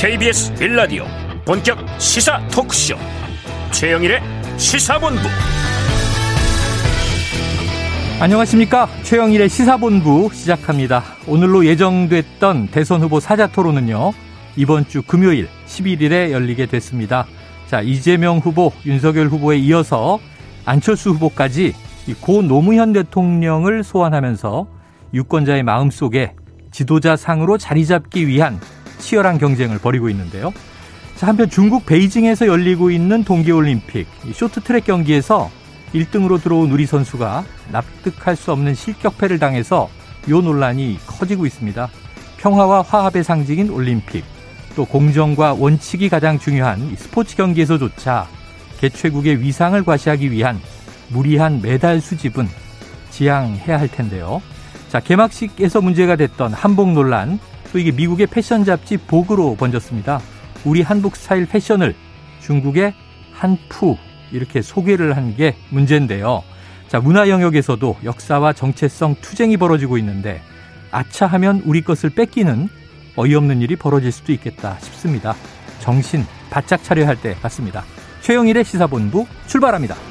KBS 빌라디오 본격 시사 토크쇼. 최영일의 시사본부. 안녕하십니까? 최영일의 시사본부 시작합니다. 오늘로 예정됐던 대선 후보 사자토론은요 이번 주 금요일 11일에 열리게 됐습니다. 자 이재명 후보 윤석열 후보에 이어서 안철수 후보까지 고 노무현 대통령을 소환하면서 유권자의 마음속에 지도자 상으로 자리 잡기 위한 치열한 경쟁을 벌이고 있는데요. 자, 한편 중국 베이징에서 열리고 있는 동계올림픽 쇼트트랙 경기에서 1등으로 들어온 우리 선수가 납득할 수 없는 실격패를 당해서 요 논란이 커지고 있습니다. 평화와 화합의 상징인 올림픽, 또 공정과 원칙이 가장 중요한 스포츠 경기에서조차 개최국의 위상을 과시하기 위한 무리한 메달 수집은 지양해야 할 텐데요. 자, 개막식에서 문제가 됐던 한복 논란, 또 이게 미국의 패션 잡지 복으로 번졌습니다. 우리 한국 스타일 패션을 중국의 한푸 이렇게 소개를 한 게 문제인데요. 자, 문화 영역에서도 역사와 정체성 투쟁이 벌어지고 있는데 아차하면 우리 것을 뺏기는 어이없는 일이 벌어질 수도 있겠다 싶습니다. 정신 바짝 차려야 할 때 같습니다. 최영일의 시사본부 출발합니다.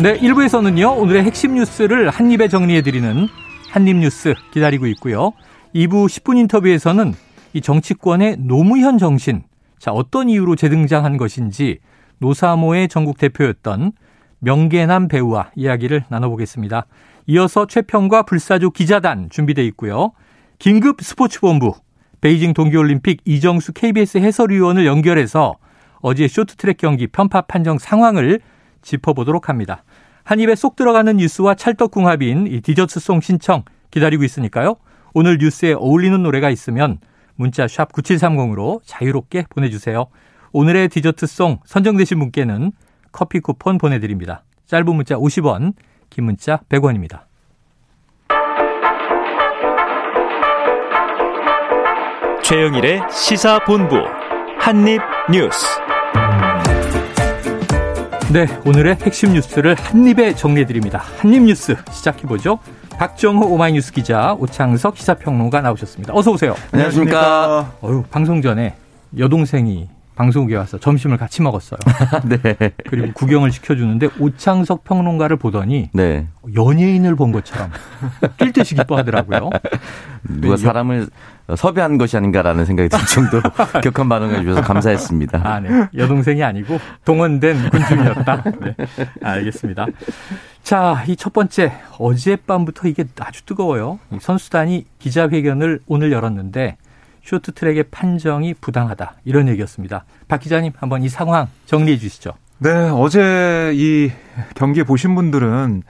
네, 1부에서는요, 오늘의 핵심 뉴스를 한입에 정리해드리는 한입뉴스 기다리고 있고요. 2부 10분 인터뷰에서는 이 정치권의 노무현 정신, 자, 어떤 이유로 재등장한 것인지 노사모의 전국 대표였던 명계남 배우와 이야기를 나눠보겠습니다. 이어서 최평과 불사조 기자단 준비돼 있고요. 긴급 스포츠본부, 베이징 동계올림픽 이정수 KBS 해설위원을 연결해서 어제 쇼트트랙 경기 편파 판정 상황을 짚어보도록 합니다. 한 입에 쏙 들어가는 뉴스와 찰떡궁합인 이 디저트송 신청 기다리고 있으니까요. 오늘 뉴스에 어울리는 노래가 있으면 문자 샵 9730으로 자유롭게 보내주세요. 오늘의 디저트송 선정되신 분께는 커피 쿠폰 보내드립니다. 짧은 문자 50원, 긴 문자 100원입니다. 최영일의 시사본부 한입뉴스 네, 오늘의 핵심 뉴스를 한입에 정리해드립니다. 한입 뉴스 시작해보죠. 박정호 오마이뉴스 기자, 오창석 시사평론가 나오셨습니다. 어서 오세요. 안녕하십니까. 어유 방송 전에 여동생이 방송국에 와서 점심을 같이 먹었어요. 네. 그리고 구경을 시켜주는데 오창석 평론가를 보더니 네. 연예인을 본 것처럼 뛸 듯이 기뻐하더라고요. 누가 사람을 섭외한 것이 아닌가라는 생각이 들 정도로 격한 반응을 해주셔서 감사했습니다. 아, 네. 여동생이 아니고 동원된 군중이었다. 네. 알겠습니다. 자, 이 첫 번째 어젯밤부터 이게 아주 뜨거워요. 선수단이 기자회견을 오늘 열었는데 쇼트트랙의 판정이 부당하다 이런 얘기였습니다. 박 기자님 한번 이 상황 정리해 주시죠. 네, 어제 이 경기 보신 분들은 뭐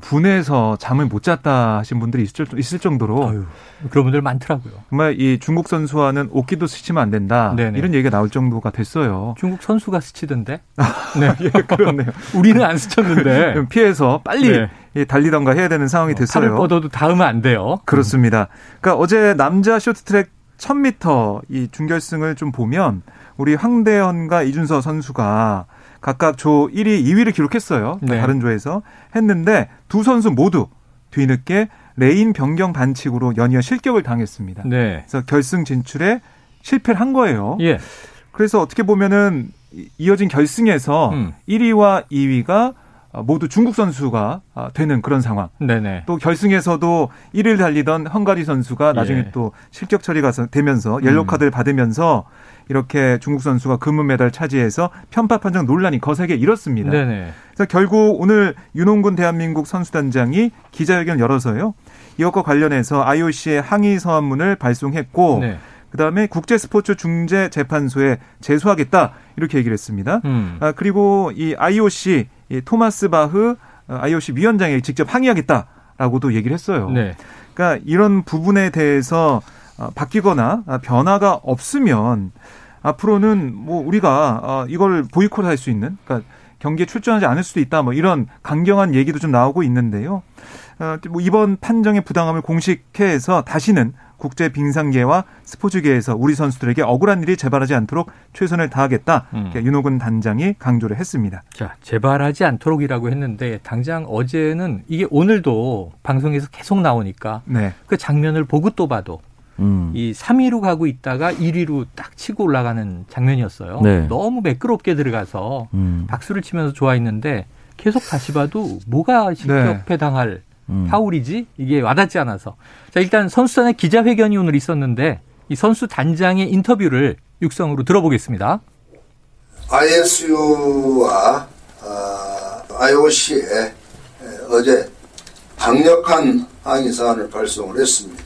분해서 잠을 못 잤다 하신 분들이 있을, 정도로 어휴, 그런 분들 많더라고요. 정말 이 중국 선수와는 옷기도 스치면 안 된다 네네. 이런 얘기가 나올 정도가 됐어요. 중국 선수가 스치던데? 네, 예, 그렇네요. 우리는 안 스쳤는데 피해서 빨리 네. 달리던가 해야 되는 상황이 됐어요. 팔을 뻗어도 닿으면 안 돼요. 그렇습니다. 그러니까 어제 남자 쇼트트랙 1000m 이 준결승을 좀 보면 우리 황대헌과 이준서 선수가 각각 조 1위, 2위를 기록했어요. 네. 다른 조에서 했는데 두 선수 모두 뒤늦게 레인 변경 반칙으로 연이어 실격을 당했습니다. 네. 그래서 결승 진출에 실패를 한 거예요. 예. 그래서 어떻게 보면은 이어진 결승에서 음. 1위와 2위가 어, 모두 중국 선수가 어, 되는 그런 상황. 네네. 또 결승에서도 1위를 달리던 헝가리 선수가 나중에 예. 또 실격 처리가 되면서 옐로 음. 카드를 받으면서 이렇게 중국 선수가 금은 메달 차지해서 편파 판정 논란이 거세게 일었습니다. 네네. 그래서 결국 오늘 윤홍군 대한민국 선수단장이 기자회견 열어서요. 이것과 관련해서 IOC의 항의 서한문을 발송했고 네. 그다음에 국제 스포츠 중재 재판소에 제소하겠다 이렇게 얘기를 했습니다. 음. 아, 그리고 이 IOC 이 토마스 바흐 IOC 어, 위원장에 직접 항의하겠다라고도 얘기를 했어요. 네. 그러니까 이런 부분에 대해서 어, 바뀌거나 변화가 없으면 앞으로는 뭐 우리가 어, 이걸 보이콧할 수 있는 그러니까 경기에 출전하지 않을 수도 있다 뭐 이런 강경한 얘기도 좀 나오고 있는데요. 어, 뭐 이번 판정의 부당함을 공식해서 다시는 국제 빙상계와 스포츠계에서 우리 선수들에게 억울한 일이 재발하지 않도록 최선을 다하겠다. 음. 윤호근 단장이 강조를 했습니다. 자, 재발하지 않도록이라고 했는데 당장 어제는 이게 오늘도 방송에서 계속 나오니까 네. 그 장면을 보고 또 봐도 음. 이 3위로 가고 있다가 1위로 딱 치고 올라가는 장면이었어요. 네. 너무 매끄럽게 들어가서 음. 박수를 치면서 좋아했는데 계속 다시 봐도 뭐가 실격패 당할 네. 음. 파울이지? 이게 와닿지 않아서. 자, 일단 선수단의 기자회견이 오늘 있었는데 이 선수 단장의 인터뷰를 육성으로 들어보겠습니다. ISU와 어, IOC에 어제 강력한 항의 사안을 발송을 했습니다.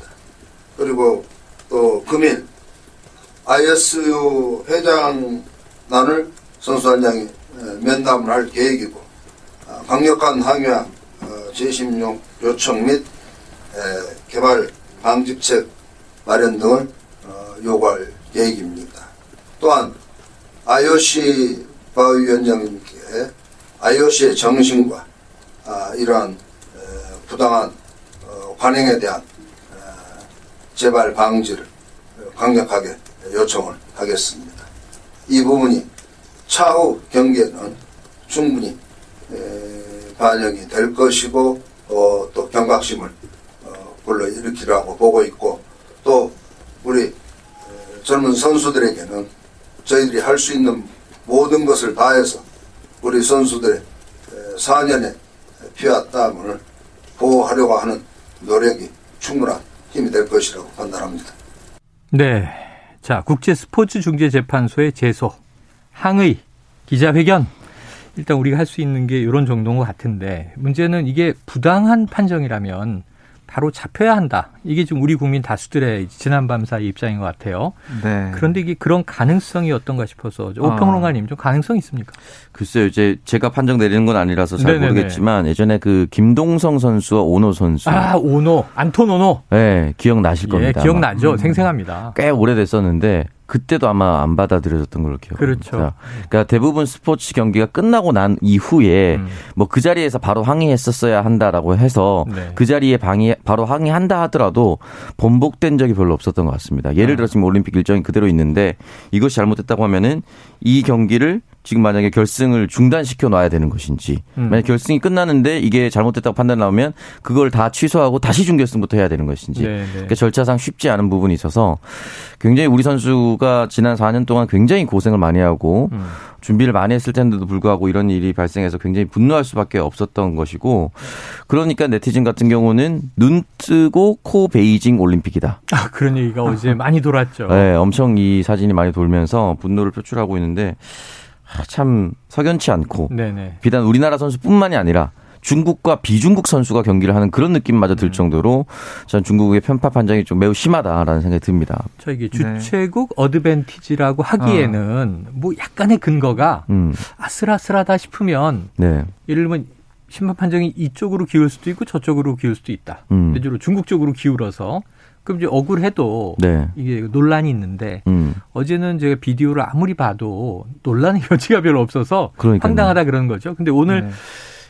그리고 또 금일 ISU 회장단을 선수단 장이 면담을 할 계획이고 어, 강력한 항의와 어, 재심 요청 및 개발 방지책 마련 등을 어, 요구할 계획입니다. 또한 IOC 바위원장님께 IOC의 정신과 아, 이러한 부당한 관행에 대한 재발 방지를 강력하게 요청을 하겠습니다. 이 부분이 차후 경기에는 충분히 반영이 될 것이고 어, 또 경각심을 어, 불러일으키라고 보고 있고 또 우리 젊은 선수들에게는 저희들이 할 수 있는 모든 것을 다해서 우리 선수들의 4년의 피와 땀을 보호하려고 하는 노력이 충분한 힘이 될 것이라고 판단합니다. 네. 자, 국제 스포츠 중재 재판소의 제소, 항의, 기자회견, 일단 우리가 할 수 있는 게 이런 정도인 것 같은데 문제는 이게 부당한 판정이라면 바로 잡혀야 한다. 이게 지금 우리 국민 다수들의 지난밤 사이 입장인 것 같아요. 네. 그런데 이게 그런 가능성이 어떤가 싶어서 오평론가님 좀 가능성 있습니까? 글쎄요, 이제 제가 판정 내리는 건 아니라서 잘 네네네. 모르겠지만 예전에 그 김동성 선수와 오노 선수. 아, 오노, 안톤 오노. 네, 기억나실 예, 겁니다. 기억나죠. 음. 생생합니다. 꽤 오래됐었는데 그때도 아마 안 받아들여졌던 걸로 기억합니다. 그렇죠. 그러니까 대부분 스포츠 경기가 끝나고 난 이후에 음. 뭐그 자리에서 바로 항의했었어야 한다라고 해서 네. 그 자리에 방해 바로 항의한다 하더라도 번복된 적이 별로 없었던 것 같습니다. 예를 아. 들어 지금 올림픽 일정이 그대로 있는데 이것이 잘못됐다고 하면은 이 경기를 지금 만약에 결승을 중단시켜 놔야 되는 것인지 음. 만약 결승이 끝나는데 이게 잘못됐다고 판단 나오면 그걸 다 취소하고 다시 중결승부터 해야 되는 것인지 네, 네. 그러니까 절차상 쉽지 않은 부분이 있어서 굉장히 우리 선수가 지난 4년 동안 굉장히 고생을 많이 하고 음. 준비를 많이 했을 텐데도 불구하고 이런 일이 발생해서 굉장히 분노할 수밖에 없었던 것이고 그러니까 네티즌 같은 경우는 눈 뜨고 코 베이징 올림픽이다. 아 그런 얘기가 어제 많이 돌았죠. 네, 엄청 이 사진이 많이 돌면서 분노를 표출하고 있는데 아, 참 석연치 않고 네네. 비단 우리나라 선수뿐만이 아니라 중국과 비중국 선수가 경기를 하는 그런 느낌마저 들 음. 정도로 전 중국의 편파 판정이 좀 매우 심하다라는 생각이 듭니다. 저 이게 네. 주최국 네. 어드밴티지라고 하기에는 어. 뭐 약간의 근거가 음. 아슬아슬하다 싶으면 네. 예를 들면 심판 판정이 이쪽으로 기울 수도 있고 저쪽으로 기울 수도 있다. 음. 예를 들어 중국 쪽으로 기울어서 그럼 이제 억울해도 네. 이게 논란이 있는데 음. 어제는 제가 비디오를 아무리 봐도 논란의 여지가 별로 없어서 그러니까요. 황당하다 그러는 거죠. 근데 오늘 네.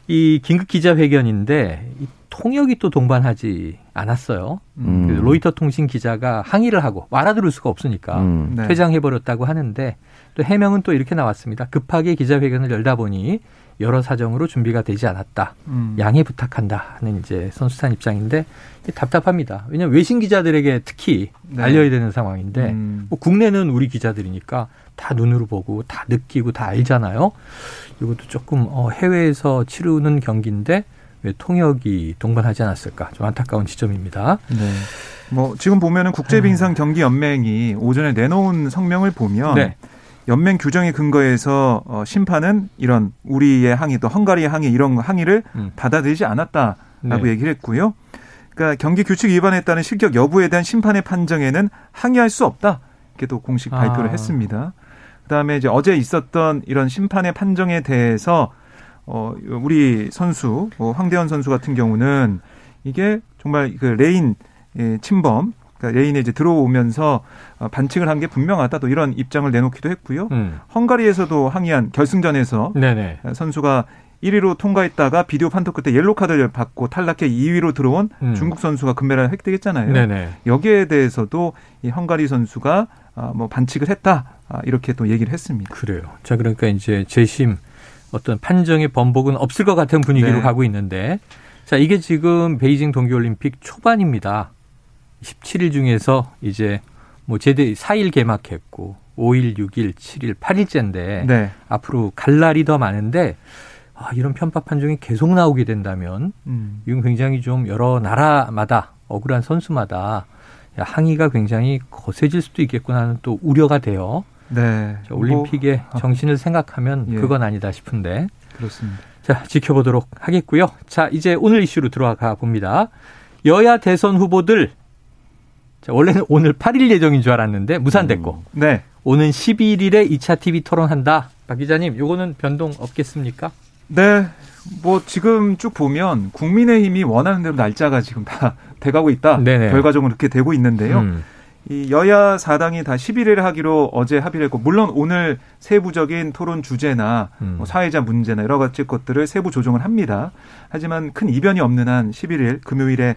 이 긴급 기자회견인데 이 통역이 또 동반하지 않았어요. 음. 그 로이터 통신 기자가 항의를 하고 알아들을 수가 없으니까 음. 네. 퇴장해버렸다고 하는데 또 해명은 또 이렇게 나왔습니다. 급하게 기자회견을 열다 보니 여러 사정으로 준비가 되지 않았다. 음. 양해 부탁한다는 이제 선수단 입장인데 답답합니다. 왜냐하면 외신 기자들에게 특히 네. 알려야 되는 상황인데 음. 뭐 국내는 우리 기자들이니까 다 눈으로 보고 다 느끼고 다 알잖아요. 이것도 조금 어, 해외에서 치르는 경기인데 왜 통역이 동반하지 않았을까 좀 안타까운 지점입니다. 네. 뭐 지금 보면은 국제빙상 경기 연맹이 오전에 내놓은 성명을 보면 네. 연맹 규정에 근거해서 어, 심판은 이런 우리의 항의 또 헝가리의 항의 이런 항의를 음. 받아들이지 않았다라고 네. 얘기를 했고요. 그러니까 경기 규칙 위반에 따른 실격 여부에 대한 심판의 판정에는 항의할 수 없다. 이렇게 또 공식 발표를 아. 했습니다. 그다음에 이제 어제 있었던 이런 심판의 판정에 대해서 어 우리 선수 어, 황대헌 선수 같은 경우는 이게 정말 그 레인 예, 침범 그러니까 레인에 이제 들어오면서 어, 반칙을 한 게 분명하다 또 이런 입장을 내놓기도 했고요. 음. 헝가리에서도 항의한 결승전에서 네네. 선수가 1위로 통과했다가 비디오 판독 끝에 옐로 카드를 받고 탈락해 2위로 들어온 음. 중국 선수가 금메달을 획득했잖아요. 네네. 여기에 대해서도 이 헝가리 선수가 아, 뭐 반칙을 했다 아, 이렇게 또 얘기를 했습니다. 그래요. 자 그러니까 이제 재심 어떤 판정의 번복은 없을 것 같은 분위기로 네. 가고 있는데 자 이게 지금 베이징 동계올림픽 초반입니다. 17일 중에서 이제 뭐 제대 4일 개막했고 5일, 6일, 7일, 8일째인데 네. 앞으로 갈 날이 더 많은데 아, 이런 편파 판정이 계속 나오게 된다면 음. 이건 굉장히 좀 여러 나라마다 억울한 선수마다 항의가 굉장히 거세질 수도 있겠구나 하는 또 우려가 돼요. 네. 자, 올림픽의 뭐, 정신을 생각하면 예. 그건 아니다 싶은데. 그렇습니다. 자, 지켜보도록 하겠고요. 자, 이제 오늘 이슈로 들어가 봅니다. 여야 대선 후보들 자, 원래는 오늘 8일 예정인 줄 알았는데 무산됐고. 음. 네. 오는 11일에 2차 TV 토론한다. 박 기자님, 요거는 변동 없겠습니까? 네. 뭐 지금 쭉 보면 국민의힘이 원하는 대로 날짜가 지금 다 돼가고 있다. 네네. 결과적으로 그렇게 되고 있는데요. 음. 이 여야 4당이 다 11일 하기로 어제 합의를 했고 물론 오늘 세부적인 토론 주제나 음. 뭐 사회자 문제나 여러 가지 것들을 세부 조정을 합니다. 하지만 큰 이변이 없는 한 11일 금요일에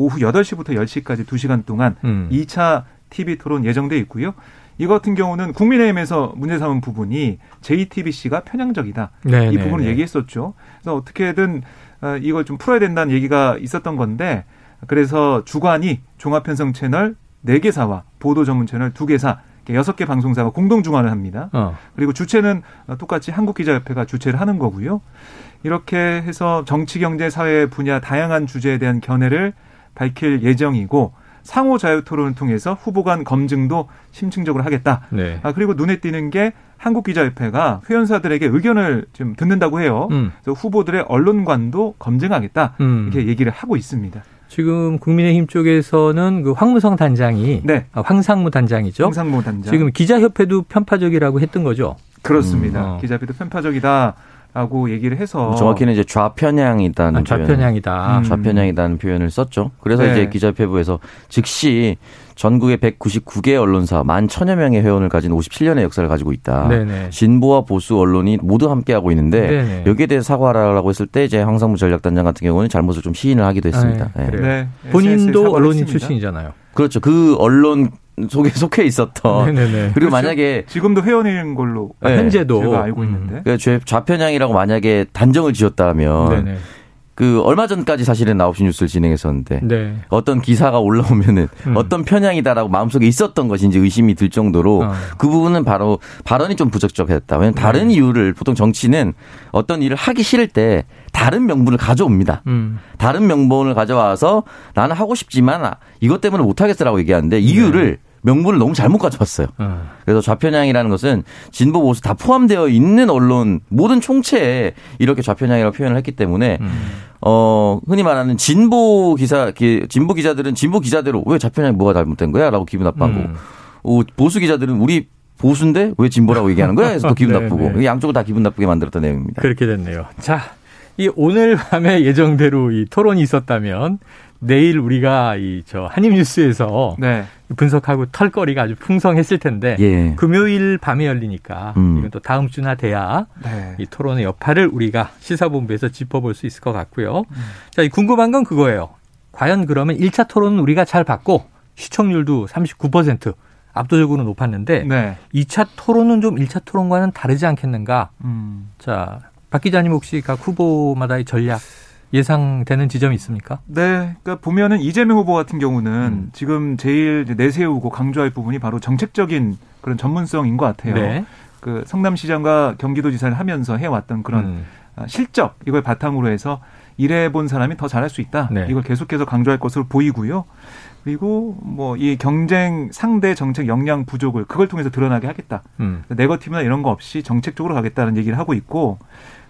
오후 8시부터 10시까지 2시간 동안 음. 2차 TV 토론 예정돼 있고요. 이 같은 경우는 국민의힘에서 문제 삼은 부분이 JTBC가 편향적이다. 네이 네, 부분을 네. 얘기했었죠. 그래서 어떻게든 어, 이걸 좀 풀어야 된다는 얘기가 있었던 건데 그래서 주관이 종합편성 채널 4개사와 보도 전문 채널 2개사 여섯 개 방송사가 공동 중화를 합니다. 어. 그리고 주체는 똑같이 한국기자협회가 주체를 하는 거고요. 이렇게 해서 정치, 경제, 사회 분야 다양한 주제에 대한 견해를 밝힐 예정이고 상호 자유 토론을 통해서 후보 간 검증도 심층적으로 하겠다. 네. 아, 그리고 눈에 띄는 게 한국기자협회가 회원사들에게 의견을 좀 듣는다고 해요. 음. 그래서 후보들의 언론관도 검증하겠다. 음. 이렇게 얘기를 하고 있습니다. 지금 국민의힘 쪽에서는 그 황무성 단장이 네. 아, 황상무 단장이죠. 황상무 단장. 지금 기자협회도 편파적이라고 했던 거죠. 그렇습니다. 음. 어. 기자협회도 편파적이다. 라고 얘기를 해서 정확히는 이제 좌편향이다는 아, 좌편향이다. 음. 좌편향이다는 표현을 썼죠. 그래서 네. 이제 기자협회부에서 즉시 전국의 199개 언론사 만 천여 명의 회원을 가진 57년의 역사를 가지고 있다. 네네. 진보와 보수 언론이 모두 함께 하고 있는데 네네. 여기에 대해 사과하라고 했을 때 이제 황상무 전략단장 같은 경우는 잘못을 좀 시인을 하기도 했습니다. 네. 네. 본인도 언론인 출신이잖아요. 그렇죠. 그 언론 속에 속해 있었던. 네네네. 그리고. 만약에 지금도 회원인 걸로 네. 현재도 제가 알고 있는데. 음. 그 좌편향이라고 만약에 단정을 지었다면 네네. 그 얼마 전까지 사실은 나홉시 뉴스를 진행했었는데 네. 어떤 기사가 올라오면은 음. 어떤 편향이다라고 마음속에 있었던 것인지 의심이 들 정도로 어. 그 부분은 바로 발언이 좀 부적절했다. 왜냐하면 네. 다른 이유를 보통 정치는 어떤 일을 하기 싫을 때 다른 명분을 가져옵니다. 음. 다른 명분을 가져와서 나는 하고 싶지만 이것 때문에 못 하겠어라고 얘기하는데 이유를 네. 명분을 너무 잘못 가져왔어요. 어. 그래서 좌편향이라는 것은 진보 보수 다 포함되어 있는 언론 모든 총체에 이렇게 좌편향이라고 표현을 했기 때문에 음. 어 흔히 말하는 진보 기사 진보 기자들은 진보 기자대로 왜 좌편향이 뭐가 잘못된 거야라고 기분 나빠하고 음. 어, 보수 기자들은 우리 보수인데 왜 진보라고 얘기하는 거야? 해서 또 기분 네, 나쁘고 네. 양쪽을 다 기분 나쁘게 만들었던 내용입니다. 그렇게 됐네요. 자, 이 오늘 밤에 예정대로 이 토론이 있었다면 내일 우리가 이 저 한입뉴스에서 네. 분석하고 털거리가 아주 풍성했을 텐데 예. 금요일 밤에 열리니까 음. 이건 또 다음 주나 돼야 네. 이 토론의 여파를 우리가 시사본부에서 짚어볼 수 있을 것 같고요. 음. 자, 궁금한 건 그거예요. 과연 그러면 1차 토론은 우리가 잘 받고 시청률도 39% 압도적으로 높았는데 네. 2차 토론은 좀 1차 토론과는 다르지 않겠는가? 음. 자, 박 기자님 혹시 각 후보마다의 전략 예상되는 지점이 있습니까? 네. 그러니까 보면은 이재명 후보 같은 경우는 음. 지금 제일 내세우고 강조할 부분이 바로 정책적인 그런 전문성인 것 같아요. 네. 그 성남시장과 경기도지사를 하면서 해왔던 그런 음. 아, 실적 이걸 바탕으로 해서 일해본 사람이 더 잘할 수 있다. 네. 이걸 계속해서 강조할 것으로 보이고요. 그리고 뭐 이 경쟁 상대 정책 역량 부족을 그걸 통해서 드러나게 하겠다. 음. 네거티브나 이런 거 없이 정책적으로 가겠다는 얘기를 하고 있고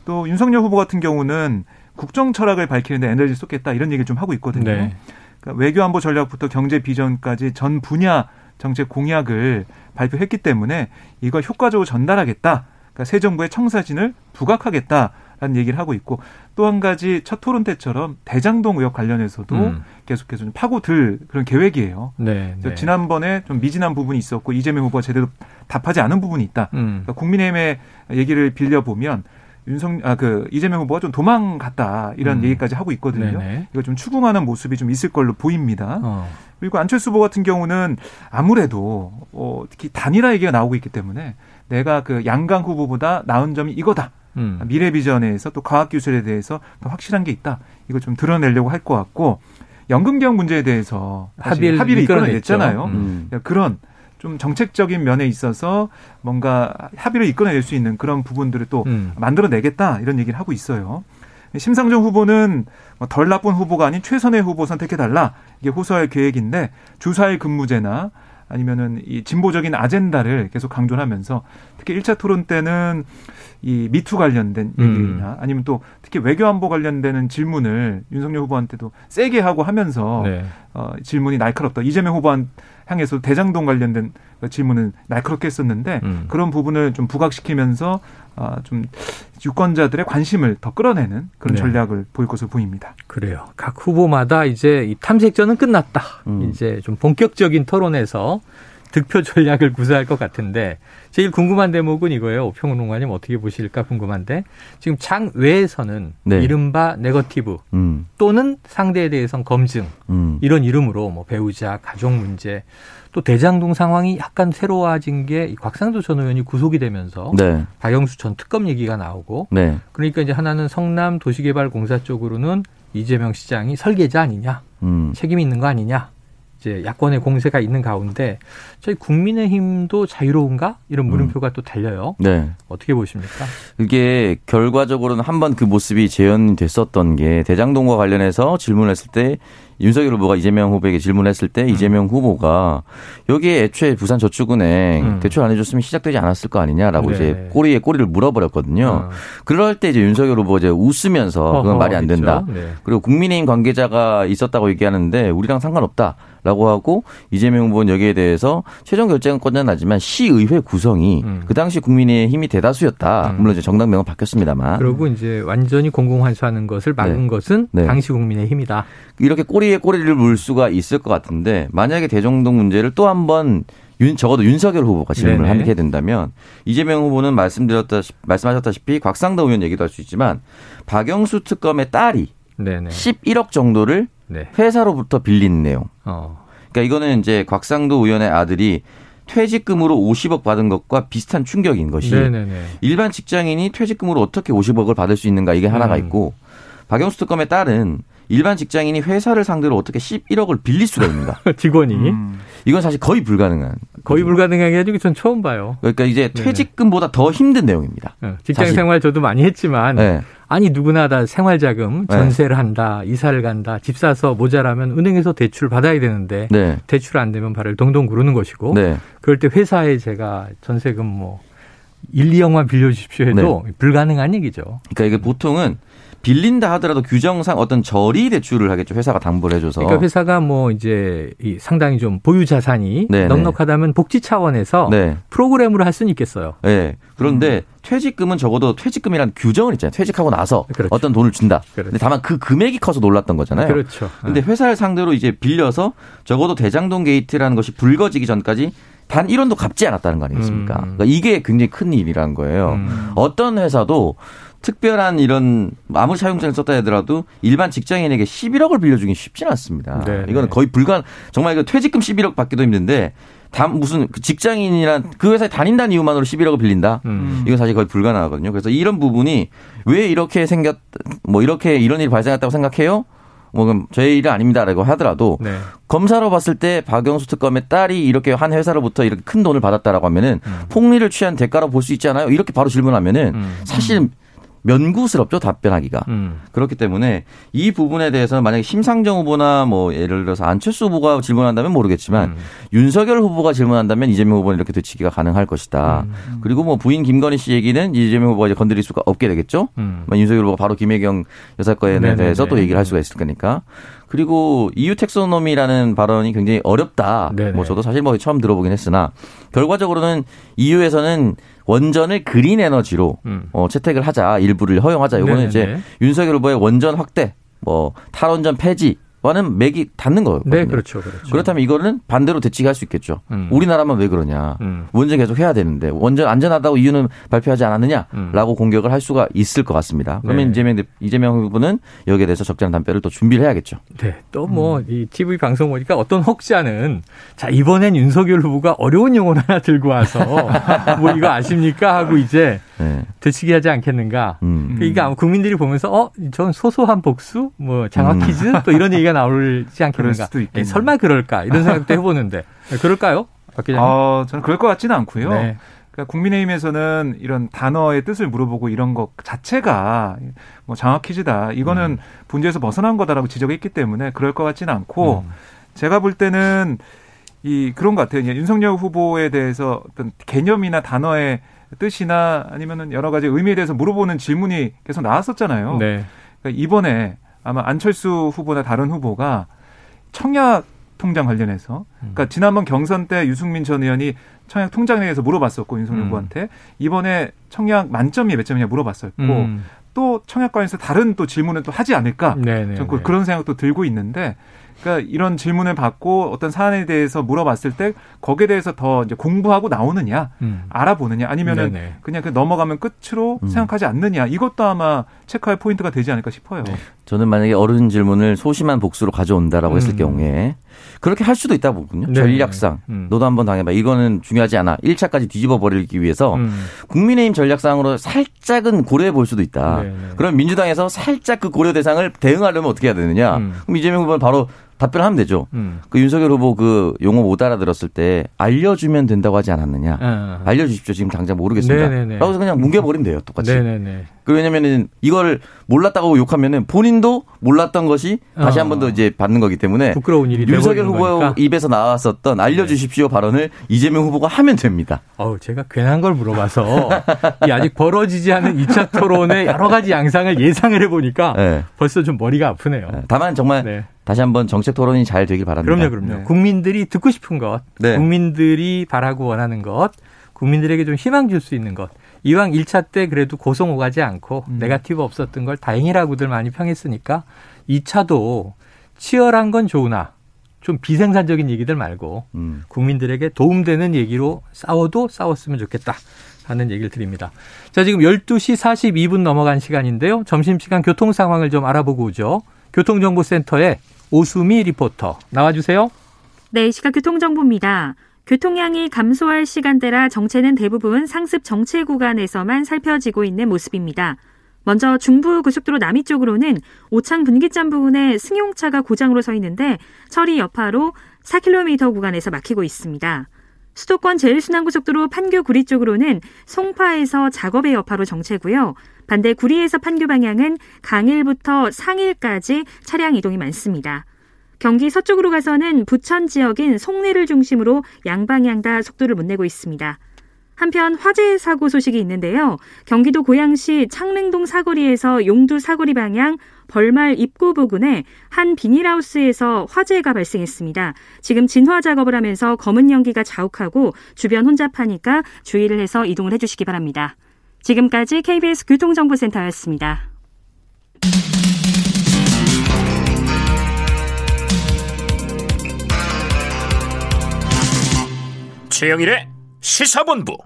또 윤석열 후보 같은 경우는 국정 철학을 밝히는데 에너지 쏟겠다 이런 얘기를 좀 하고 있거든요. 네. 그러니까 외교안보 전략부터 경제 비전까지 전 분야 정책 공약을 발표했기 때문에 이걸 효과적으로 전달하겠다. 그러니까 새 정부의 청사진을 부각하겠다라는 얘기를 하고 있고 또 한 가지 첫 토론 때처럼 대장동 의혹 관련해서도 음. 계속해서 좀 파고들 그런 계획이에요. 네, 네. 지난번에 좀 미진한 부분이 있었고 이재명 후보가 제대로 답하지 않은 부분이 있다. 음. 그러니까 국민의힘의 얘기를 빌려 보면 윤석 아 그 이재명 후보가 좀 도망갔다 이런 음. 얘기까지 하고 있거든요. 네네. 이거 좀 추궁하는 모습이 좀 있을 걸로 보입니다. 어. 그리고 안철수 후보 같은 경우는 아무래도 어, 특히 단일화 얘기가 나오고 있기 때문에 내가 그 양강 후보보다 나은 점이 이거다. 음. 미래 비전에서 또 과학 기술에 대해서 더 확실한 게 있다. 이거 좀 드러내려고 할 것 같고 연금 개혁 문제에 대해서 합의를, 합의를 이끌어냈잖아요. 음. 그런 좀 정책적인 면에 있어서 뭔가 합의를 이끌어낼 수 있는 그런 부분들을 또 음. 만들어내겠다 이런 얘기를 하고 있어요. 심상정 후보는 뭐덜 나쁜 후보가 아닌 최선의 후보 선택해달라 이게 호소할 계획인데 주사일 근무제나 아니면은 이 진보적인 아젠다를 계속 강조하면서 특히 1차 토론 때는 이 미투 관련된 음. 얘기나 음. 아니면 또 특히 외교안보 관련되는 질문을 윤석열 후보한테도 세게 하고 하면서 네. 어, 질문이 날카롭다. 이재명 후보한 향해서 대장동 관련된 질문은 날카롭게 했었는데 음. 그런 부분을 좀 부각시키면서 어, 좀 유권자들의 관심을 더 끌어내는 그런 네. 전략을 보일 것으로 보입니다. 그래요. 각 후보마다 이제 이 탐색전은 끝났다. 음. 이제 좀 본격적인 토론에서 득표 전략을 구사할 것 같은데 제일 궁금한 대목은 이거예요. 평론가님 어떻게 보실까 궁금한데 지금 장 외에서는 네. 이른바 네거티브 음. 또는 상대에 대해선 검증 음. 이런 이름으로 뭐 배우자 가족 문제 또 대장동 상황이 약간 새로워진 게 곽상도 전 의원이 구속이 되면서 네. 박영수 전 특검 얘기가 나오고 네. 그러니까 이제 하나는 성남 도시개발공사 쪽으로는 이재명 시장이 설계자 아니냐 음. 책임이 있는 거 아니냐 이제 야권의 공세가 있는 가운데 저희 국민의힘도 자유로운가 이런 음. 물음표가 음. 또 달려요. 네. 어떻게 보십니까? 이게 결과적으로는 한 번 그 모습이 재현됐었던 게 대장동과 관련해서 질문했을 때 윤석열 후보가 이재명 후보에게 질문했을 때 음. 이재명 후보가 여기에 애초에 부산저축은행 음. 대출 안 해줬으면 시작되지 않았을 거 아니냐라고 네. 이제 꼬리에 꼬리를 물어버렸거든요. 어. 그럴 때 이제 윤석열 후보 이제 웃으면서 그건 말이 안 된다. 네. 그리고 국민의힘 관계자가 있었다고 얘기하는데 우리랑 상관없다. 라고 하고 이재명 후보는 여기에 대해서 최종 결정권은 나지만 시의회 구성이 음. 그 당시 국민의 힘이 대다수였다. 음. 물론 이제 정당명은 바뀌었습니다만. 그리고 이제 완전히 공공환수하는 것을 막은 네. 것은 네. 당시 국민의 힘이다. 이렇게 꼬리에 꼬리를 물 수가 있을 것 같은데 만약에 대정동 문제를 또 한번 윤, 적어도 윤석열 후보가 질문을 네네. 하게 된다면 이재명 후보는 말씀드렸다 말씀하셨다시피 곽상도 의원 얘기도 할 수 있지만 박영수 특검의 딸이 네네. 11억 정도를 네. 회사로부터 빌린 내용. 어. 그러니까 이거는 이제 곽상도 의원의 아들이 퇴직금으로 50억 받은 것과 비슷한 충격인 것이 네네네. 일반 직장인이 퇴직금으로 어떻게 50억을 받을 수 있는가 이게 하나가 음. 있고 박영수 특검의 딸은 일반 직장인이 회사를 상대로 어떻게 11억을 빌릴 수가 있는가? 직원이? 음. 이건 사실 거의 불가능한. 거의 불가능하게 해가지고 전 처음 봐요. 그러니까 이제 퇴직금보다 더 힘든 내용입니다. 네. 직장 사실. 생활 저도 많이 했지만 네. 아니 누구나 다 생활자금 네. 전세를 한다, 이사를 간다, 집 사서 모자라면 은행에서 대출 받아야 되는데 네. 대출 안 되면 발을 동동 구르는 것이고 네. 그럴 때 회사에 제가 전세금 뭐 1, 2억만 빌려주십시오 해도 네. 불가능한 얘기죠. 그러니까 이게 보통은 빌린다 하더라도 규정상 어떤 저리 대출을 하겠죠. 회사가 담보를 해줘서. 그러니까 회사가 뭐 이제 상당히 좀 보유 자산이 네네. 넉넉하다면 복지 차원에서 네. 프로그램으로 할 수는 있겠어요. 네. 그런데 음. 퇴직금은 적어도 퇴직금이라는 규정을 있잖아요. 퇴직하고 나서 그렇죠. 어떤 돈을 준다. 그렇죠. 근데 다만 그 금액이 커서 놀랐던 거잖아요. 그렇죠. 근데 회사를 상대로 이제 빌려서 적어도 대장동 게이트라는 것이 불거지기 전까지 단 1원도 갚지 않았다는 거 아니겠습니까? 음. 그러니까 이게 굉장히 큰 일이라는 거예요. 음. 어떤 회사도 특별한 이런 아무리 사용자를 썼다 하더라도 일반 직장인에게 11억을 빌려주기 쉽지는 않습니다. 네, 이거는 네. 거의 불가 정말 이거 퇴직금 11억 받기도 힘든데 다 무슨 그 직장인이란 그 회사에 다닌다는 이유만으로 11억을 빌린다. 음. 이건 사실 거의 불가능하거든요. 그래서 이런 부분이 왜 이렇게 생겼 뭐 이렇게 이런 일이 발생했다고 생각해요? 뭐 그럼 저희 일은 아닙니다라고 하더라도 네. 검사로 봤을 때 박영수 특검의 딸이 이렇게 한 회사로부터 이렇게 큰 돈을 받았다라고 하면은 음. 폭리를 취한 대가로 볼 수 있지 않아요? 이렇게 바로 질문하면은 음. 사실 면구스럽죠 답변하기가 음. 그렇기 때문에 이 부분에 대해서 만약에 심상정 후보나 뭐 예를 들어서 안철수 후보가 질문한다면 모르겠지만 음. 윤석열 후보가 질문한다면 이재명 후보는 이렇게 되치기가 가능할 것이다. 음. 그리고 뭐 부인 김건희 씨 얘기는 이재명 후보가 이제 건드릴 수가 없게 되겠죠. 음. 뭐 윤석열 후보가 바로 김혜경 여사 건에 네네네. 대해서 또 얘기를 할 수가 있을 거니까. 그리고 EU 텍소노미라는 발언이 굉장히 어렵다. 네네. 뭐 저도 사실 뭐 처음 들어보긴 했으나 결과적으로는 EU에서는 원전을 그린 에너지로 음. 어, 채택을 하자 일부를 허용하자. 이거는 이제 윤석열 후보의 원전 확대, 뭐 탈원전 폐지 와는 맥이 닿는 거거든요. 네, 그렇죠, 그렇죠. 그렇다면 이거는 반대로 대치할 수 있겠죠. 음. 우리나라만 왜 그러냐. 음. 원전 계속 해야 되는데 원전 안전하다고 이유는 발표하지 않았느냐라고 음. 공격을 할 수가 있을 것 같습니다. 그러면 네. 이재명 이재명 후보는 여기에 대해서 적절한 답변을 또 준비를 해야겠죠. 네, 또 뭐이 음. TV 방송 보니까 어떤 혹자는 자 이번엔 윤석열 후보가 어려운 용어 하나 들고 와서 뭐 이거 아십니까 하고 이제 네. 되치기 하지 않겠는가. 음. 그러니까 국민들이 보면서 어, 전 소소한 복수, 뭐 장학 음. 퀴즈 또 이런 얘기가 나올지 않겠는가. 네, 설마 그럴까 이런 생각도 해보는데 네, 그럴까요, 박 기자님? 어, 저는 그럴 것 같지는 않고요. 네. 그러니까 국민의힘에서는 이런 단어의 뜻을 물어보고 이런 것 자체가 뭐 장학 퀴즈다. 이거는 음. 문제에서 벗어난 거다라고 지적했기 때문에 그럴 것 같지는 않고 음. 제가 볼 때는 이 그런 것 같아요. 윤석열 후보에 대해서 어떤 개념이나 단어의 뜻이나 아니면은 여러 가지 의미에 대해서 물어보는 질문이 계속 나왔었잖아요. 네. 그러니까 이번에 아마 안철수 후보나 다른 후보가 청약 통장 관련해서 그러니까 음. 지난번 경선 때 유승민 전 의원이 청약 통장에 대해서 물어봤었고 윤석열 음. 후보한테 이번에 청약 만점이 몇 점이냐 물어봤었고 음. 또 청약 관련해서 다른 또 질문을 또 하지 않을까 네네네. 네, 저는 네. 그런 생각도 들고 있는데 그러니까 이런 질문을 받고 어떤 사안에 대해서 물어봤을 때 거기에 대해서 더 이제 공부하고 나오느냐, 음. 알아보느냐, 아니면은 네네. 그냥 그 넘어가면 끝으로 음. 생각하지 않느냐, 이것도 아마 체크할 포인트가 되지 않을까 싶어요. 네. 저는 만약에 어른 질문을 소심한 복수로 가져온다라고 음. 했을 경우에 그렇게 할 수도 있다 보거든요. 네. 전략상 음. 너도 한번 당해봐. 이거는 중요하지 않아. 1차까지 뒤집어 버리기 위해서 음. 국민의힘 전략상으로 살짝은 고려해 볼 수도 있다. 네네. 그럼 민주당에서 살짝 그 고려 대상을 대응하려면 어떻게 해야 되느냐? 음. 그럼 이재명 후보는 바로 답변하면 되죠. 음. 그 윤석열 후보 그 용어 못 알아들었을 때 알려주면 된다고 하지 않았느냐. 아, 알려주십시오. 지금 당장 모르겠습니다. 네네네. 라고 해서 그냥 뭉개버리면 돼요. 똑같이. 네네네. 그 왜냐면은 이걸 몰랐다고 욕하면은 본인도 몰랐던 것이 다시 어. 한번 더 이제 받는 거기 때문에 부끄러운 일이 윤석열 후보 거니까. 입에서 나왔었던 알려주십시오 네. 발언을 이재명 후보가 하면 됩니다. 어우 제가 괜한 걸 물어봐서 이 아직 벌어지지 않은 2차 토론의 여러 가지 양상을 예상을 해보니까 네. 벌써 좀 머리가 아프네요. 네. 다만 정말 네. 다시 한번 정책 토론이 잘 되길 바랍니다. 그럼요, 그럼요. 네. 국민들이 듣고 싶은 것, 네. 국민들이 바라고 원하는 것, 국민들에게 좀 희망 줄 수 있는 것. 이왕 1차 때 그래도 고성 오가지 않고 음. 네가티브 없었던 걸 다행이라고들 많이 평했으니까 2차도 치열한 건 좋으나 좀 비생산적인 얘기들 말고 음. 국민들에게 도움되는 얘기로 싸워도 싸웠으면 좋겠다 하는 얘기를 드립니다. 자, 지금 12시 42분 넘어간 시간인데요. 점심시간 교통 상황을 좀 알아보고 오죠. 교통정보센터에 오수미 리포터 나와주세요. 네, 시각 교통정보입니다. 교통량이 감소할 시간대라 정체는 대부분 상습 정체 구간에서만 살펴지고 있는 모습입니다. 먼저 중부 고속도로 남이 쪽으로는 오창 분기점 부근에 승용차가 고장으로 서 있는데 처리 여파로 4km 구간에서 막히고 있습니다. 수도권 제일순환고속도로 판교 구리 쪽으로는 송파에서 작업의 여파로 정체고요. 반대 구리에서 판교 방향은 강일부터 상일까지 차량 이동이 많습니다. 경기 서쪽으로 가서는 부천 지역인 송내를 중심으로 양방향 다 속도를 못 내고 있습니다. 한편 화재 사고 소식이 있는데요. 경기도 고양시 창릉동 사거리에서 용두 사거리 방향 벌말 입구 부근에 한 비닐하우스에서 화재가 발생했습니다. 지금 진화 작업을 하면서 검은 연기가 자욱하고 주변 혼잡하니까 주의를 해서 이동을 해주시기 바랍니다. 지금까지 KBS 교통정보센터였습니다. 최영일의 시사본부.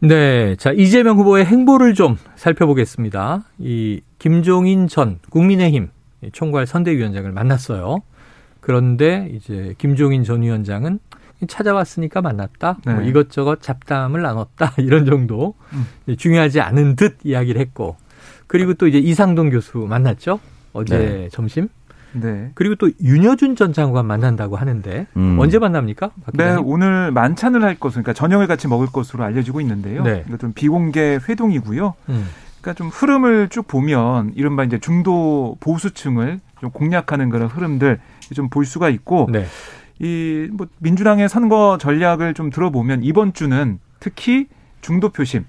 네. 자, 이재명 후보의 행보를 좀 살펴보겠습니다. 이 김종인 전 국민의힘 총괄 선대위원장을 만났어요. 그런데 이제 김종인 전 위원장은 찾아왔으니까 만났다. 뭐 네. 뭐 이것저것 잡담을 나눴다. 이런 정도 음. 중요하지 않은 듯 이야기를 했고 그리고 또 이제 이상동 교수 만났죠. 어제 네. 점심. 네. 그리고 또 윤여준 전 장관 만난다고 하는데 음. 언제 만납니까? 네, 오늘 만찬을 할 것으로 그러니까 저녁을 같이 먹을 것으로 알려지고 있는데요. 네. 이것은 비공개 회동이고요. 음. 그러니까 좀 흐름을 쭉 보면 이른바 이제 중도 보수층을 좀 공략하는 그런 흐름들 좀 볼 수가 있고 네. 이뭐 민주당의 선거 전략을 좀 들어보면 이번 주는 특히 중도 표심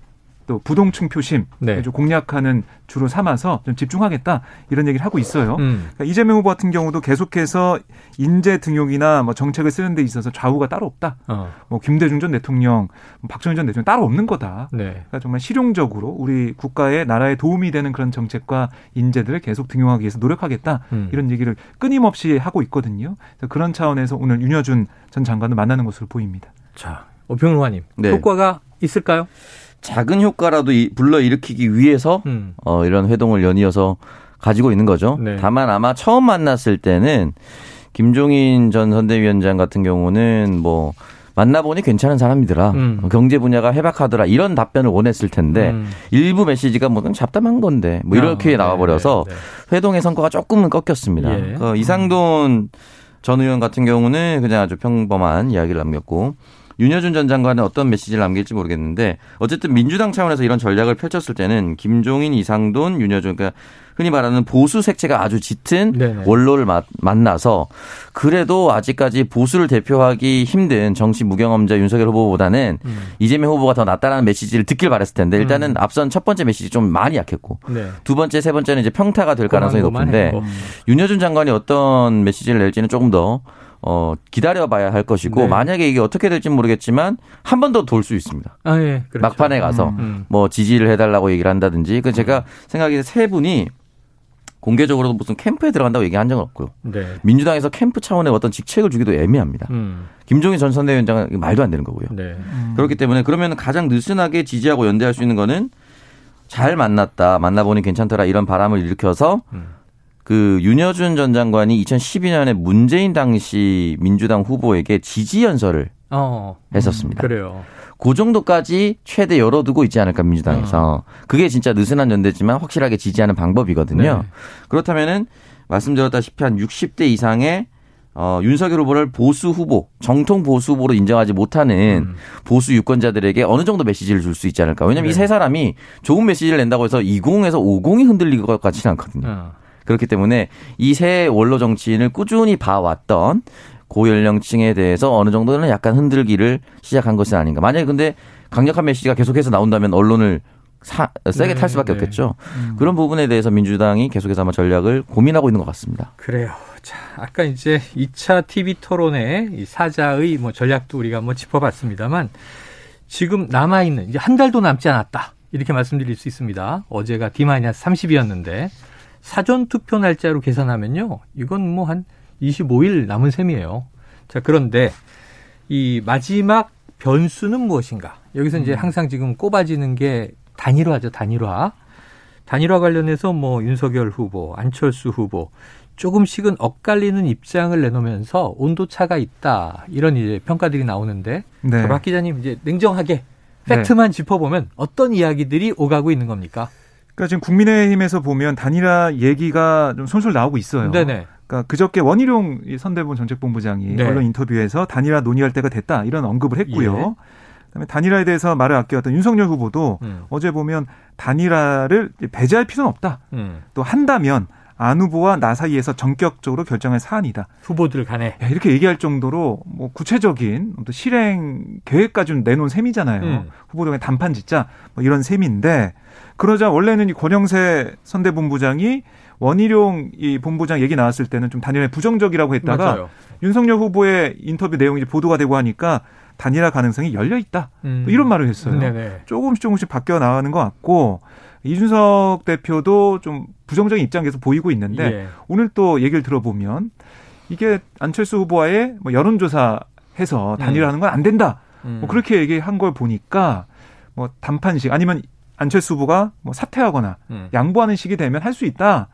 또 부동층 표심 네. 공략하는 주로 삼아서 좀 집중하겠다 이런 얘기를 하고 있어요. 음. 그러니까 이재명 후보 같은 경우도 계속해서 인재 등용이나 뭐 정책을 쓰는 데 있어서 좌우가 따로 없다. 어. 뭐 김대중 전 대통령, 뭐 박정희 전 대통령 따로 없는 거다. 네. 그러니까 정말 실용적으로 우리 국가에 나라에 도움이 되는 그런 정책과 인재들을 계속 등용하기 위해서 노력하겠다 음. 이런 얘기를 끊임없이 하고 있거든요. 그런 차원에서 오늘 윤여준 전 장관을 만나는 것으로 보입니다. 자, 오평로화님 네. 효과가 있을까요? 작은 효과라도 불러 일으키기 위해서 음. 어, 이런 회동을 연이어서 가지고 있는 거죠. 네. 다만 아마 처음 만났을 때는 김종인 전 선대위원장 같은 경우는 뭐 만나보니 괜찮은 사람이더라. 음. 경제 분야가 해박하더라. 이런 답변을 원했을 텐데 음. 일부 메시지가 뭐 잡담한 건데 뭐 이렇게 아, 나와버려서 네, 네, 네. 회동의 성과가 조금은 꺾였습니다. 예. 그 이상돈 전 의원 같은 경우는 그냥 아주 평범한 이야기를 남겼고 윤여준 전 장관은 어떤 메시지를 남길지 모르겠는데 어쨌든 민주당 차원에서 이런 전략을 펼쳤을 때는 김종인, 이상돈, 윤여준 그러니까 흔히 말하는 보수 색채가 아주 짙은 네네. 원로를 만나서 그래도 아직까지 보수를 대표하기 힘든 정치 무경험자 윤석열 후보보다는 음. 이재명 후보가 더 낫다라는 메시지를 듣길 바랬을 텐데 일단은 음. 앞선 첫 번째 메시지 좀 많이 약했고 네. 두 번째 세 번째는 이제 평타가 될 가능성이 높은데 음. 윤여준 장관이 어떤 메시지를 낼지는 조금 더 어, 기다려봐야 할 것이고 네. 만약에 이게 어떻게 될지 모르겠지만 한 번 더 돌 수 있습니다. 아, 예. 그렇죠. 막판에 가서 음, 음. 뭐 지지를 해달라고 얘기를 한다든지 그 제가 생각에 세 분이 공개적으로도 무슨 캠프에 들어간다고 얘기한 적은 없고요. 네. 민주당에서 캠프 차원의 어떤 직책을 주기도 애매합니다. 음. 김종인 전 선대위원장은 말도 안 되는 거고요. 네. 음. 그렇기 때문에 그러면 가장 느슨하게 지지하고 연대할 수 있는 거는 잘 만났다, 만나보니 괜찮더라 이런 바람을 일으켜서 음. 그 윤여준 전 장관이 2012년에 문재인 당시 민주당 후보에게 지지 연설을 어, 했었습니다. 그래요. 그 정도까지 최대 열어두고 있지 않을까 민주당에서 어. 그게 진짜 느슨한 연대지만 확실하게 지지하는 방법이거든요. 네. 그렇다면은 말씀드렸다시피 한 60대 이상의 어, 윤석열 후보를 보수 후보, 정통 보수 후보로 인정하지 못하는 음. 보수 유권자들에게 어느 정도 메시지를 줄 수 있지 않을까. 왜냐하면 네. 이세 사람이 좋은 메시지를 낸다고 해서 20에서 50이 흔들릴 것 같지는 않거든요. 어. 그렇기 때문에 이새 원로 정치인을 꾸준히 봐왔던 고연령층에 대해서 어느 정도는 약간 흔들기를 시작한 것이 아닌가. 만약에 근데 강력한 메시지가 계속해서 나온다면 언론을 사, 세게 네, 탈 수밖에 네. 없겠죠. 음. 그런 부분에 대해서 민주당이 계속해서 아마 전략을 고민하고 있는 것 같습니다. 그래요. 자, 아까 이제 2차 TV 토론회 이 사자의 뭐 전략도 우리가 한번 짚어봤습니다만 지금 남아있는 이제 한 달도 남지 않았다. 이렇게 말씀드릴 수 있습니다. 어제가 D-30이었는데 사전 투표 날짜로 계산하면요. 이건 뭐 한 25일 남은 셈이에요. 자, 그런데 이 마지막 변수는 무엇인가? 여기서 이제 음. 항상 지금 꼽아지는 게 단일화죠, 단일화. 단일화 관련해서 뭐 윤석열 후보, 안철수 후보 조금씩은 엇갈리는 입장을 내놓으면서 온도차가 있다. 이런 이제 평가들이 나오는데 네. 박 기자님 이제 냉정하게 팩트만 네. 짚어보면 어떤 이야기들이 오가고 있는 겁니까? 그러니까 지금 국민의힘에서 보면 단일화 얘기가 좀 솔솔 나오고 있어요. 네네. 그러니까 그저께 원희룡 선대본 정책본부장이 네. 언론 인터뷰에서 단일화 논의할 때가 됐다 이런 언급을 했고요. 예. 그다음에 단일화에 대해서 말을 아껴왔던 윤석열 후보도 음. 어제 보면 단일화를 배제할 필요는 없다. 음. 또 한다면 안 후보와 나 사이에서 전격적으로 결정할 사안이다. 후보들 간에 이렇게 얘기할 정도로 뭐 구체적인 또 실행 계획까지 내놓은 셈이잖아요. 음. 후보들 단판 짓자 뭐 이런 셈인데 그러자 원래는 이 권영세 선대본부장이 원희룡 이 본부장 얘기 나왔을 때는 좀 단일화에 부정적이라고 했다가 맞아요. 윤석열 후보의 인터뷰 내용이 보도가 되고 하니까 단일화 가능성이 열려 있다. 음. 이런 말을 했어요. 네네. 조금씩 조금씩 바뀌어 나가는 것 같고 이준석 대표도 좀 부정적인 입장에서 보이고 있는데 예. 오늘 또 얘기를 들어보면 이게 안철수 후보와의 뭐 여론조사 해서 단일화하는 건 안 된다. 음. 뭐 그렇게 얘기한 걸 보니까 뭐 단판식 아니면 안철수 후보가 뭐 사퇴하거나 음. 양보하는 식이 되면 할 수 있다.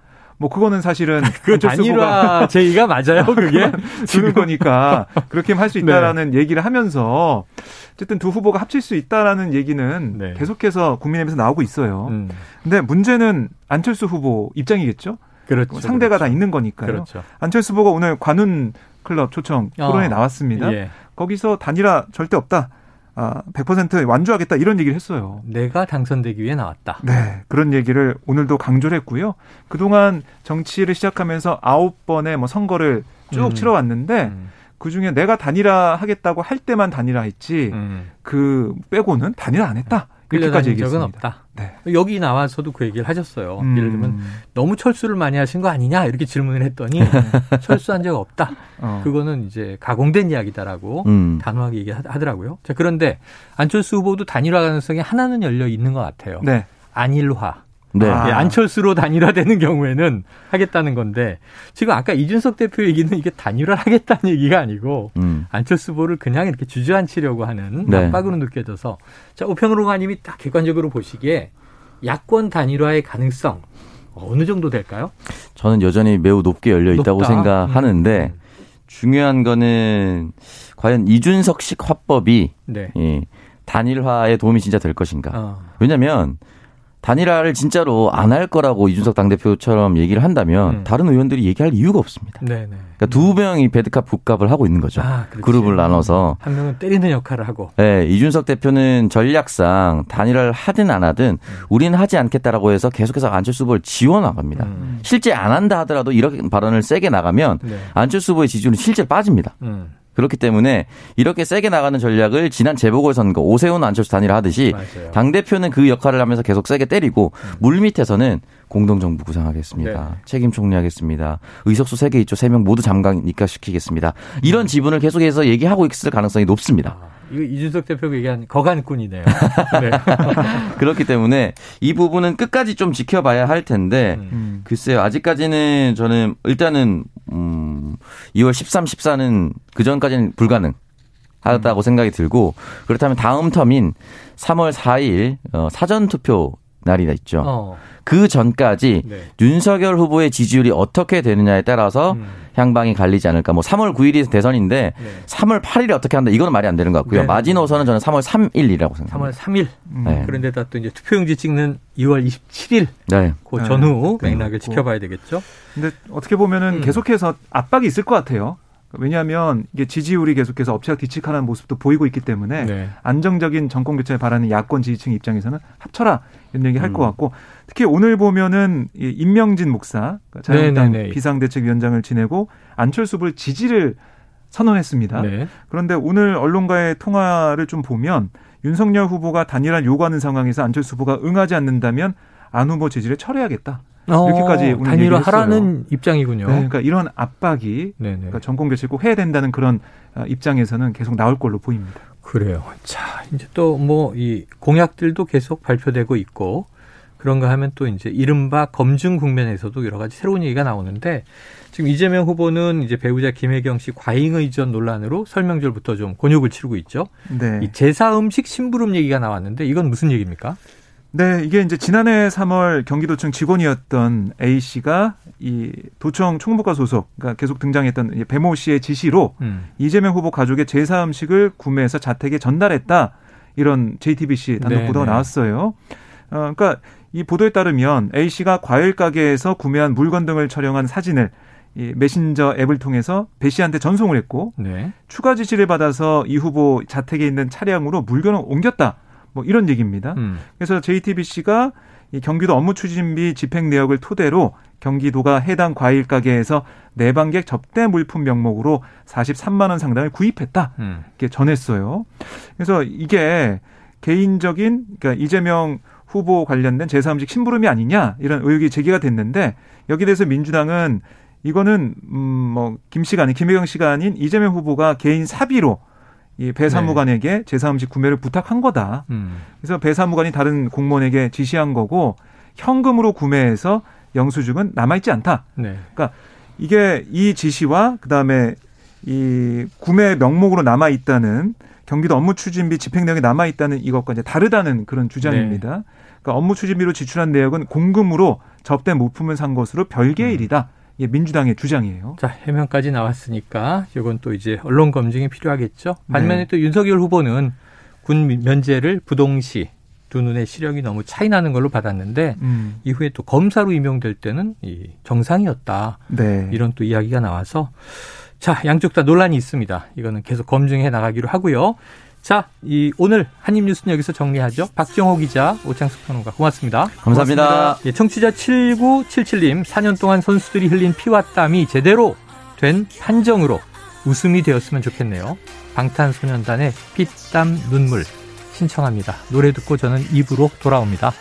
뭐 그거는 사실은 그 단일화 제의가 맞아요. 그게 주는 거니까 그렇게 할 수 있다라는 네. 얘기를 하면서 어쨌든 두 후보가 합칠 수 있다라는 얘기는 네. 계속해서 국민의힘에서 나오고 있어요. 음. 근데 문제는 안철수 후보 입장이겠죠. 그렇죠. 상대가 그렇죠. 다 있는 거니까요. 그렇죠. 안철수 후보가 오늘 관훈 클럽 초청 토론에 어. 나왔습니다. 예. 거기서 단일화 절대 없다. 아, 100% 완주하겠다 이런 얘기를 했어요. 내가 당선되기 위해 나왔다. 네. 그런 얘기를 오늘도 강조를 했고요. 그동안 정치를 시작하면서 아홉 번의 뭐 선거를 쭉 음. 치러왔는데 음. 그 중에 내가 단일화 하겠다고 할 때만 단일화 했지 음. 그 빼고는 단일화 안 했다. 끌려다닌 적은 없다. 네. 여기 나와서도 그 얘기를 하셨어요. 음. 예를 들면 너무 철수를 많이 하신 거 아니냐 이렇게 질문을 했더니 철수한 적 없다. 어. 그거는 이제 가공된 이야기다라고 음. 단호하게 얘기하더라고요. 자 그런데 안철수 후보도 단일화 가능성이 하나는 열려 있는 것 같아요. 네. 안일화. 네. 아. 안철수로 단일화되는 경우에는 하겠다는 건데 지금 아까 이준석 대표 얘기는 이게 단일화를 하겠다는 얘기가 아니고 음. 안철수 후보를 그냥 이렇게 주저앉히려고 하는 네. 압박으로 느껴져서 자 우평로가님이 딱 객관적으로 보시기에 야권 단일화의 가능성 어느 정도 될까요? 저는 여전히 매우 높게 열려 있다고 높다. 생각하는데 음. 중요한 거는 과연 이준석식 화법이 네. 예, 단일화에 도움이 진짜 될 것인가? 어. 왜냐하면 단일화를 진짜로 안 할 거라고 이준석 당대표처럼 얘기를 한다면 음. 다른 의원들이 얘기할 이유가 없습니다. 네네. 그러니까 두 명이 배드캅 국갑을 하고 있는 거죠. 아, 그룹을 나눠서. 한 명은 때리는 역할을 하고. 네, 이준석 대표는 전략상 단일화를 하든 안 하든 음. 우리는 하지 않겠다라고 해서 계속해서 안철수 후보를 지원나갑니다. 음. 실제 안 한다 하더라도 이렇게 발언을 세게 나가면 네. 안철수 후보의 지지율은 실제 빠집니다. 음. 그렇기 때문에 이렇게 세게 나가는 전략을 지난 재보궐선거 오세훈 안철수 단일화 하듯이 당 대표는 그 역할을 하면서 계속 세게 때리고 음. 물 밑에서는 공동정부 구상하겠습니다. 네. 책임 총리하겠습니다. 의석수 3개 있죠. 3명 모두 잠깐 입각시키겠습니다. 이런 지분을 계속해서 얘기하고 있을 가능성이 높습니다. 아, 이거 이준석 대표가 얘기한 거간꾼이네요. 네. 그렇기 때문에 이 부분은 끝까지 좀 지켜봐야 할 텐데 음. 글쎄요. 아직까지는 저는 일단은 음 2월 13, 14는 그 전까지는 불가능. 하다고 음. 생각이 들고 그렇다면 다음 텀인 3월 4일 어, 사전 투표 날이 있죠. 어. 그 전까지 네. 윤석열 후보의 지지율이 어떻게 되느냐에 따라서 음. 향방이 갈리지 않을까. 뭐 3월 9일이 대선인데 네. 3월 8일에 어떻게 한다. 이거는 말이 안 되는 것 같고요. 네. 마지노선은 저는 3월 3일이라고 생각합니다. 3월 3일. 음. 네. 그런데다 또 이제 투표용지 찍는 2월 27일. 네. 그 전후 네. 맥락을 지켜봐야 되겠죠. 근데 어떻게 보면은 음. 계속해서 압박이 있을 것 같아요. 왜냐하면 이게 지지율이 계속해서 엎치락 뒤치락하는 모습도 보이고 있기 때문에 네. 안정적인 정권 교체를 바라는 야권 지지층 입장에서는 합쳐라 이런 얘기 할것 음. 같고 특히 오늘 보면은 이 임명진 목사 그러니까 자유한국당 네, 네, 네. 비상대책위원장을 지내고 안철수 후보를 지지를 선언했습니다. 네. 그런데 오늘 언론과의 통화를 좀 보면 윤석열 후보가 단일화 요구하는 상황에서 안철수 후보가 응하지 않는다면 안 후보 지지를 철회하겠다. 어, 이렇게까지 오 단일화 하라는 입장이군요. 네, 그러니까 이런 압박이 그러니까 정권 교체 꼭 해야 된다는 그런 어, 입장에서는 계속 나올 걸로 보입니다. 그래요. 자, 이제 또 뭐 이 공약들도 계속 발표되고 있고 그런가 하면 또 이제 이른바 검증 국면에서도 여러 가지 새로운 얘기가 나오는데 지금 이재명 후보는 이제 배우자 김혜경 씨 과잉 의전 논란으로 설명절부터 좀 곤욕을 치르고 있죠. 네. 이 제사 음식 심부름 얘기가 나왔는데 이건 무슨 얘기입니까? 네, 이게 이제 지난해 3월 경기도청 직원이었던 A 씨가 이 도청 총무과 소속, 그러니까 계속 등장했던 배모 씨의 지시로 음. 이재명 후보 가족의 제사 음식을 구매해서 자택에 전달했다. 이런 JTBC 단독 네, 보도가 네. 나왔어요. 어, 그러니까 이 보도에 따르면 A 씨가 과일 가게에서 구매한 물건 등을 촬영한 사진을 이 메신저 앱을 통해서 배 씨한테 전송을 했고 네. 추가 지시를 받아서 이 후보 자택에 있는 차량으로 물건을 옮겼다. 뭐 이런 얘기입니다. 음. 그래서 JTBC가 이 경기도 업무 추진비 집행 내역을 토대로 경기도가 해당 과일 가게에서 내방객 접대 물품 명목으로 43만 원 상당을 구입했다. 음. 이렇게 전했어요. 그래서 이게 개인적인 그러니까 이재명 후보 관련된 제3식 심부름이 아니냐 이런 의혹이 제기가 됐는데 여기 대해서 민주당은 이거는 음뭐 김 씨가 아닌 김혜경 씨가 아닌 이재명 후보가 개인 사비로 이 배사무관에게 네. 제3식 구매를 부탁한 거다. 음. 그래서 배사무관이 다른 공무원에게 지시한 거고 현금으로 구매해서 영수증은 남아있지 않다. 네. 그러니까 이게 이 지시와 그다음에 이 구매 명목으로 남아 있다는 경기도 업무 추진비 집행령이 남아 있다는 이것과 이제 다르다는 그런 주장입니다. 네. 그러니까 업무 추진비로 지출한 내역은 공금으로 접대 물품을 산 것으로 별개의 음. 일이다. 이게 민주당의 주장이에요. 자, 해명까지 나왔으니까 이건 또 이제 언론 검증이 필요하겠죠. 반면에 네. 또 윤석열 후보는 군 면제를 부동시 두 눈의 시력이 너무 차이 나는 걸로 받았는데 음. 이후에 또 검사로 임명될 때는 이 정상이었다. 네. 이런 또 이야기가 나와서 자, 양쪽 다 논란이 있습니다. 이거는 계속 검증해 나가기로 하고요. 자, 이 오늘 한입 뉴스는 여기서 정리하죠. 박정호 기자, 오창숙 평론가 고맙습니다. 감사합니다. 고맙습니다. 예, 청취자 7977님, 4년 동안 선수들이 흘린 피와 땀이 제대로 된 판정으로 웃음이 되었으면 좋겠네요. 방탄소년단의 피, 땀, 눈물 신청합니다. 노래 듣고 저는 입으로 돌아옵니다.